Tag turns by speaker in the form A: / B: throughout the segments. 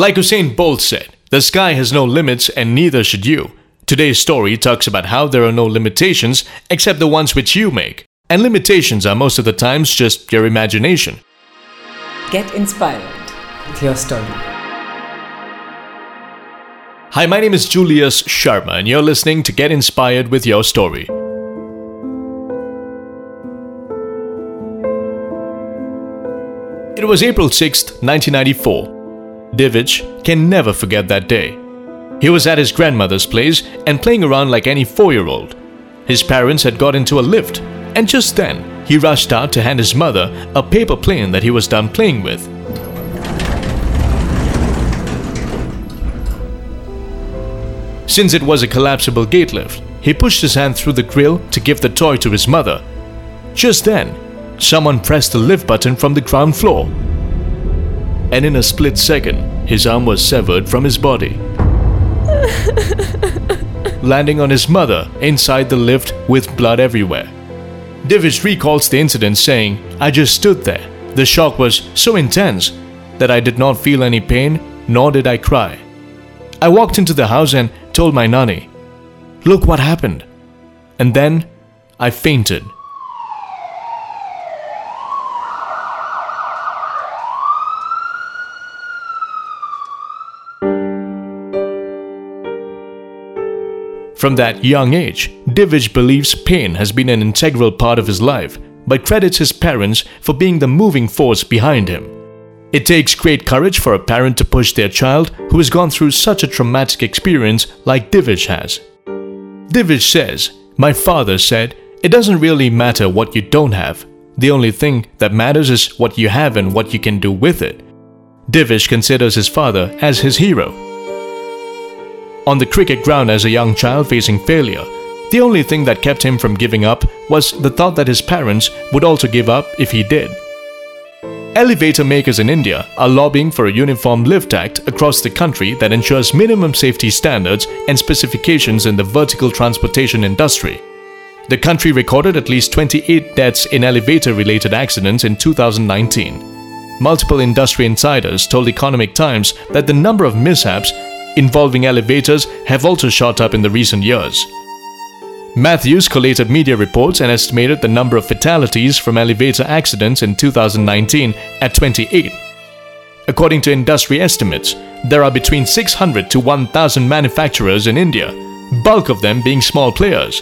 A: Like Usain Bolt said, the sky has no limits and neither should you. Today's story talks about how there are no limitations except the ones which you make. And limitations are most of the times just your imagination.
B: Get inspired with your story.
A: Hi, my name is Julius Sharma, and you're listening to Get Inspired with Your Story. It was April 6th, 1994. Divij can never forget that day. He was at his grandmother's place and playing around like any four year old. His parents had got into a lift, and just then, he rushed out to hand his mother a paper plane that he was done playing with. Since it was a collapsible gate lift, he pushed his hand through the grill to give the toy to his mother. Just then, someone pressed the lift button from the ground floor. And in a split second, his arm was severed from his body. landing on his mother inside the lift with blood everywhere. Divij recalls the incident saying, I just stood there. The shock was so intense that I did not feel any pain, nor did I cry. I walked into the house and told my nanny, Look what happened. And then I fainted. From that young age, Divij believes pain has been an integral part of his life, but credits his parents for being the moving force behind him. It takes great courage for a parent to push their child who has gone through such a traumatic experience like Divij has. Divij says, My father said, it doesn't really matter what you don't have. The only thing that matters is what you have and what you can do with it. Divij considers his father as his hero on the cricket ground as a young child facing failure. The only thing that kept him from giving up was the thought that his parents would also give up if he did. Elevator makers in India are lobbying for a uniform lift act across the country that ensures minimum safety standards and specifications in the vertical transportation industry. The country recorded at least 28 deaths in elevator related accidents in 2019. Multiple industry insiders told Economic Times that the number of mishaps involving elevators have also shot up in the recent years. Matthews collated media reports and estimated the number of fatalities from elevator accidents in 2019 at 28. According to industry estimates, there are between 600 to 1,000 manufacturers in India, bulk of them being small players.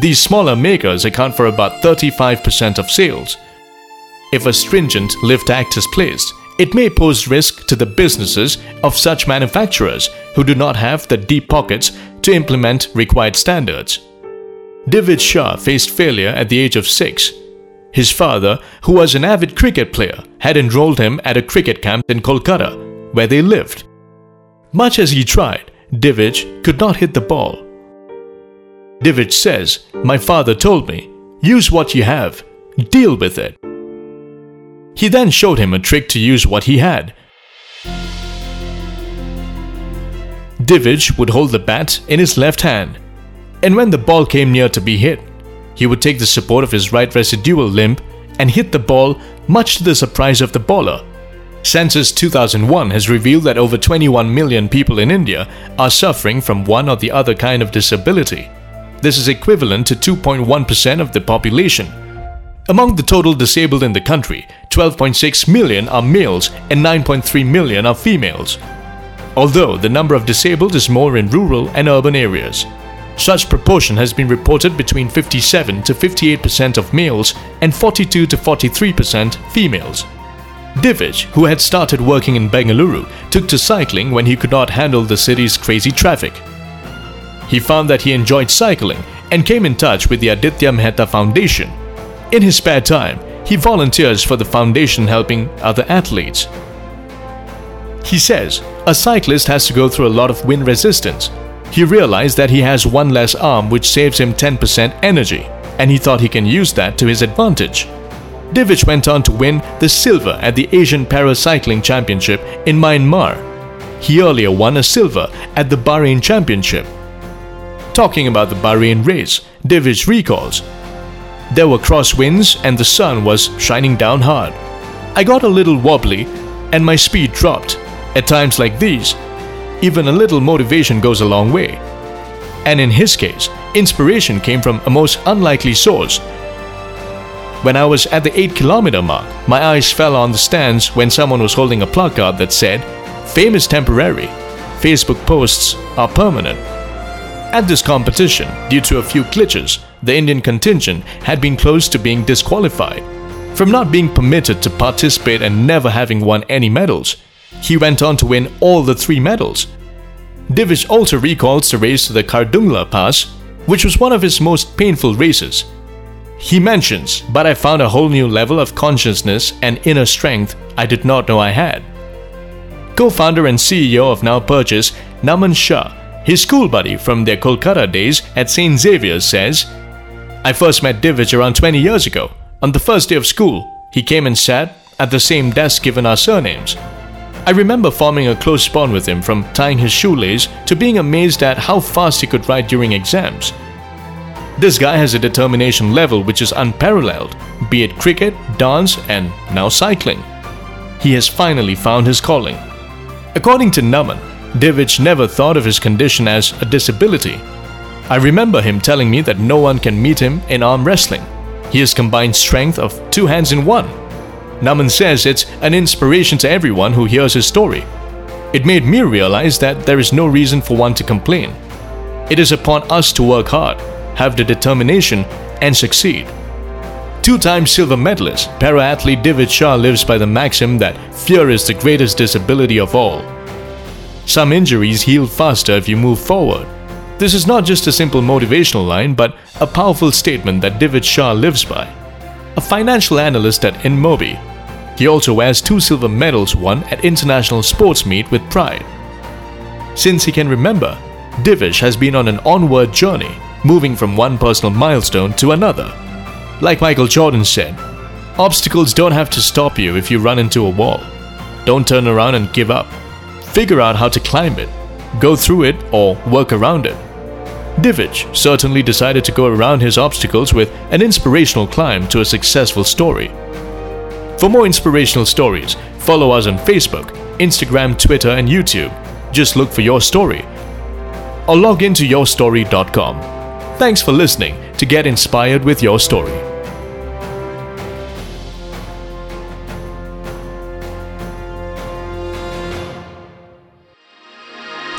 A: These smaller makers account for about 35% of sales. If a stringent Lift Act is placed, it may pose risk to the businesses of such manufacturers who do not have the deep pockets to implement required standards. Divij Shah faced failure at the age of six. His father, who was an avid cricket player, had enrolled him at a cricket camp in Kolkata, where they lived. Much as he tried, Divij could not hit the ball. Divij says, My father told me, use what you have, deal with it. He then showed him a trick to use what he had. Divij would hold the bat in his left hand, and when the ball came near to be hit, he would take the support of his right residual limb and hit the ball much to the surprise of the bowler. Census 2001 has revealed that over 21 million people in India are suffering from one or the other kind of disability. This is equivalent to 2.1% of the population. Among the total disabled in the country, 12.6 million are males and 9.3 million are females. Although the number of disabled is more in rural and urban areas. Such proportion has been reported between 57 to 58% of males and 42 to 43% females. Divij, who had started working in Bengaluru, took to cycling when he could not handle the city's crazy traffic. He found that he enjoyed cycling and came in touch with the Aditya Mehta Foundation, in his spare time, he volunteers for the foundation helping other athletes. He says a cyclist has to go through a lot of wind resistance. He realized that he has one less arm which saves him 10% energy, and he thought he can use that to his advantage. Divij went on to win the silver at the Asian Paracycling Championship in Myanmar. He earlier won a silver at the Bahrain Championship. Talking about the Bahrain race, Divij recalls there were crosswinds and the sun was shining down hard. I got a little wobbly and my speed dropped, At times like these, even a little motivation goes a long way. And in his case, inspiration came from a most unlikely source. When I was at the 8 kilometer mark, my eyes fell on the stands when someone was holding a placard that said, Fame is temporary, Facebook posts are permanent. At this competition, due to a few glitches, the Indian contingent had been close to being disqualified. From not being permitted to participate and never having won any medals, he went on to win all the three medals. Divij also recalls the race to the Khardungla Pass, which was one of his most painful races. He mentions, but I found a whole new level of consciousness and inner strength I did not know I had. Co founder and CEO of Now Purchase, Naman Shah, his school buddy from their Kolkata days at St. Xavier's, says, I first met Divij around 20 years ago. On the first day of school, he came and sat at the same desk given our surnames. I remember forming a close bond with him from tying his shoelace to being amazed at how fast he could write during exams. This guy has a determination level which is unparalleled, be it cricket, dance, and now cycling. He has finally found his calling. According to Naman, Divij never thought of his condition as a disability. I remember him telling me that no one can meet him in arm wrestling. He has combined strength of two hands in one Naman says it's an inspiration to everyone who hears his story. It made me realize that there is no reason for one to complain. It is upon us to work hard, have the determination, and succeed. Two time silver medalist, para athlete Divij Shah lives by the maxim that fear is the greatest disability of all. Some injuries heal faster if you move forward. This is not just a simple motivational line, but a powerful statement that Divij Shah lives by a financial analyst at Inmobi. He also has two silver medals won at international sports meet with pride. Since he can remember, Divij has been on an onward journey, moving from one personal milestone to another. Like Michael Jordan said, obstacles don't have to stop you if you run into a wall. Don't turn around and give up. Figure out how to climb it, go through it, or work around it. Divij certainly decided to go around his obstacles with an inspirational climb to a successful story. For more inspirational stories, follow us on Facebook, Instagram, Twitter, and YouTube. Just look for your story. Or log into yourstory.com. Thanks for listening to get inspired with your story.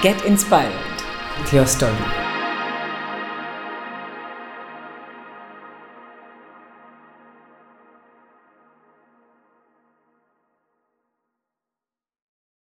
B: Get inspired with your story.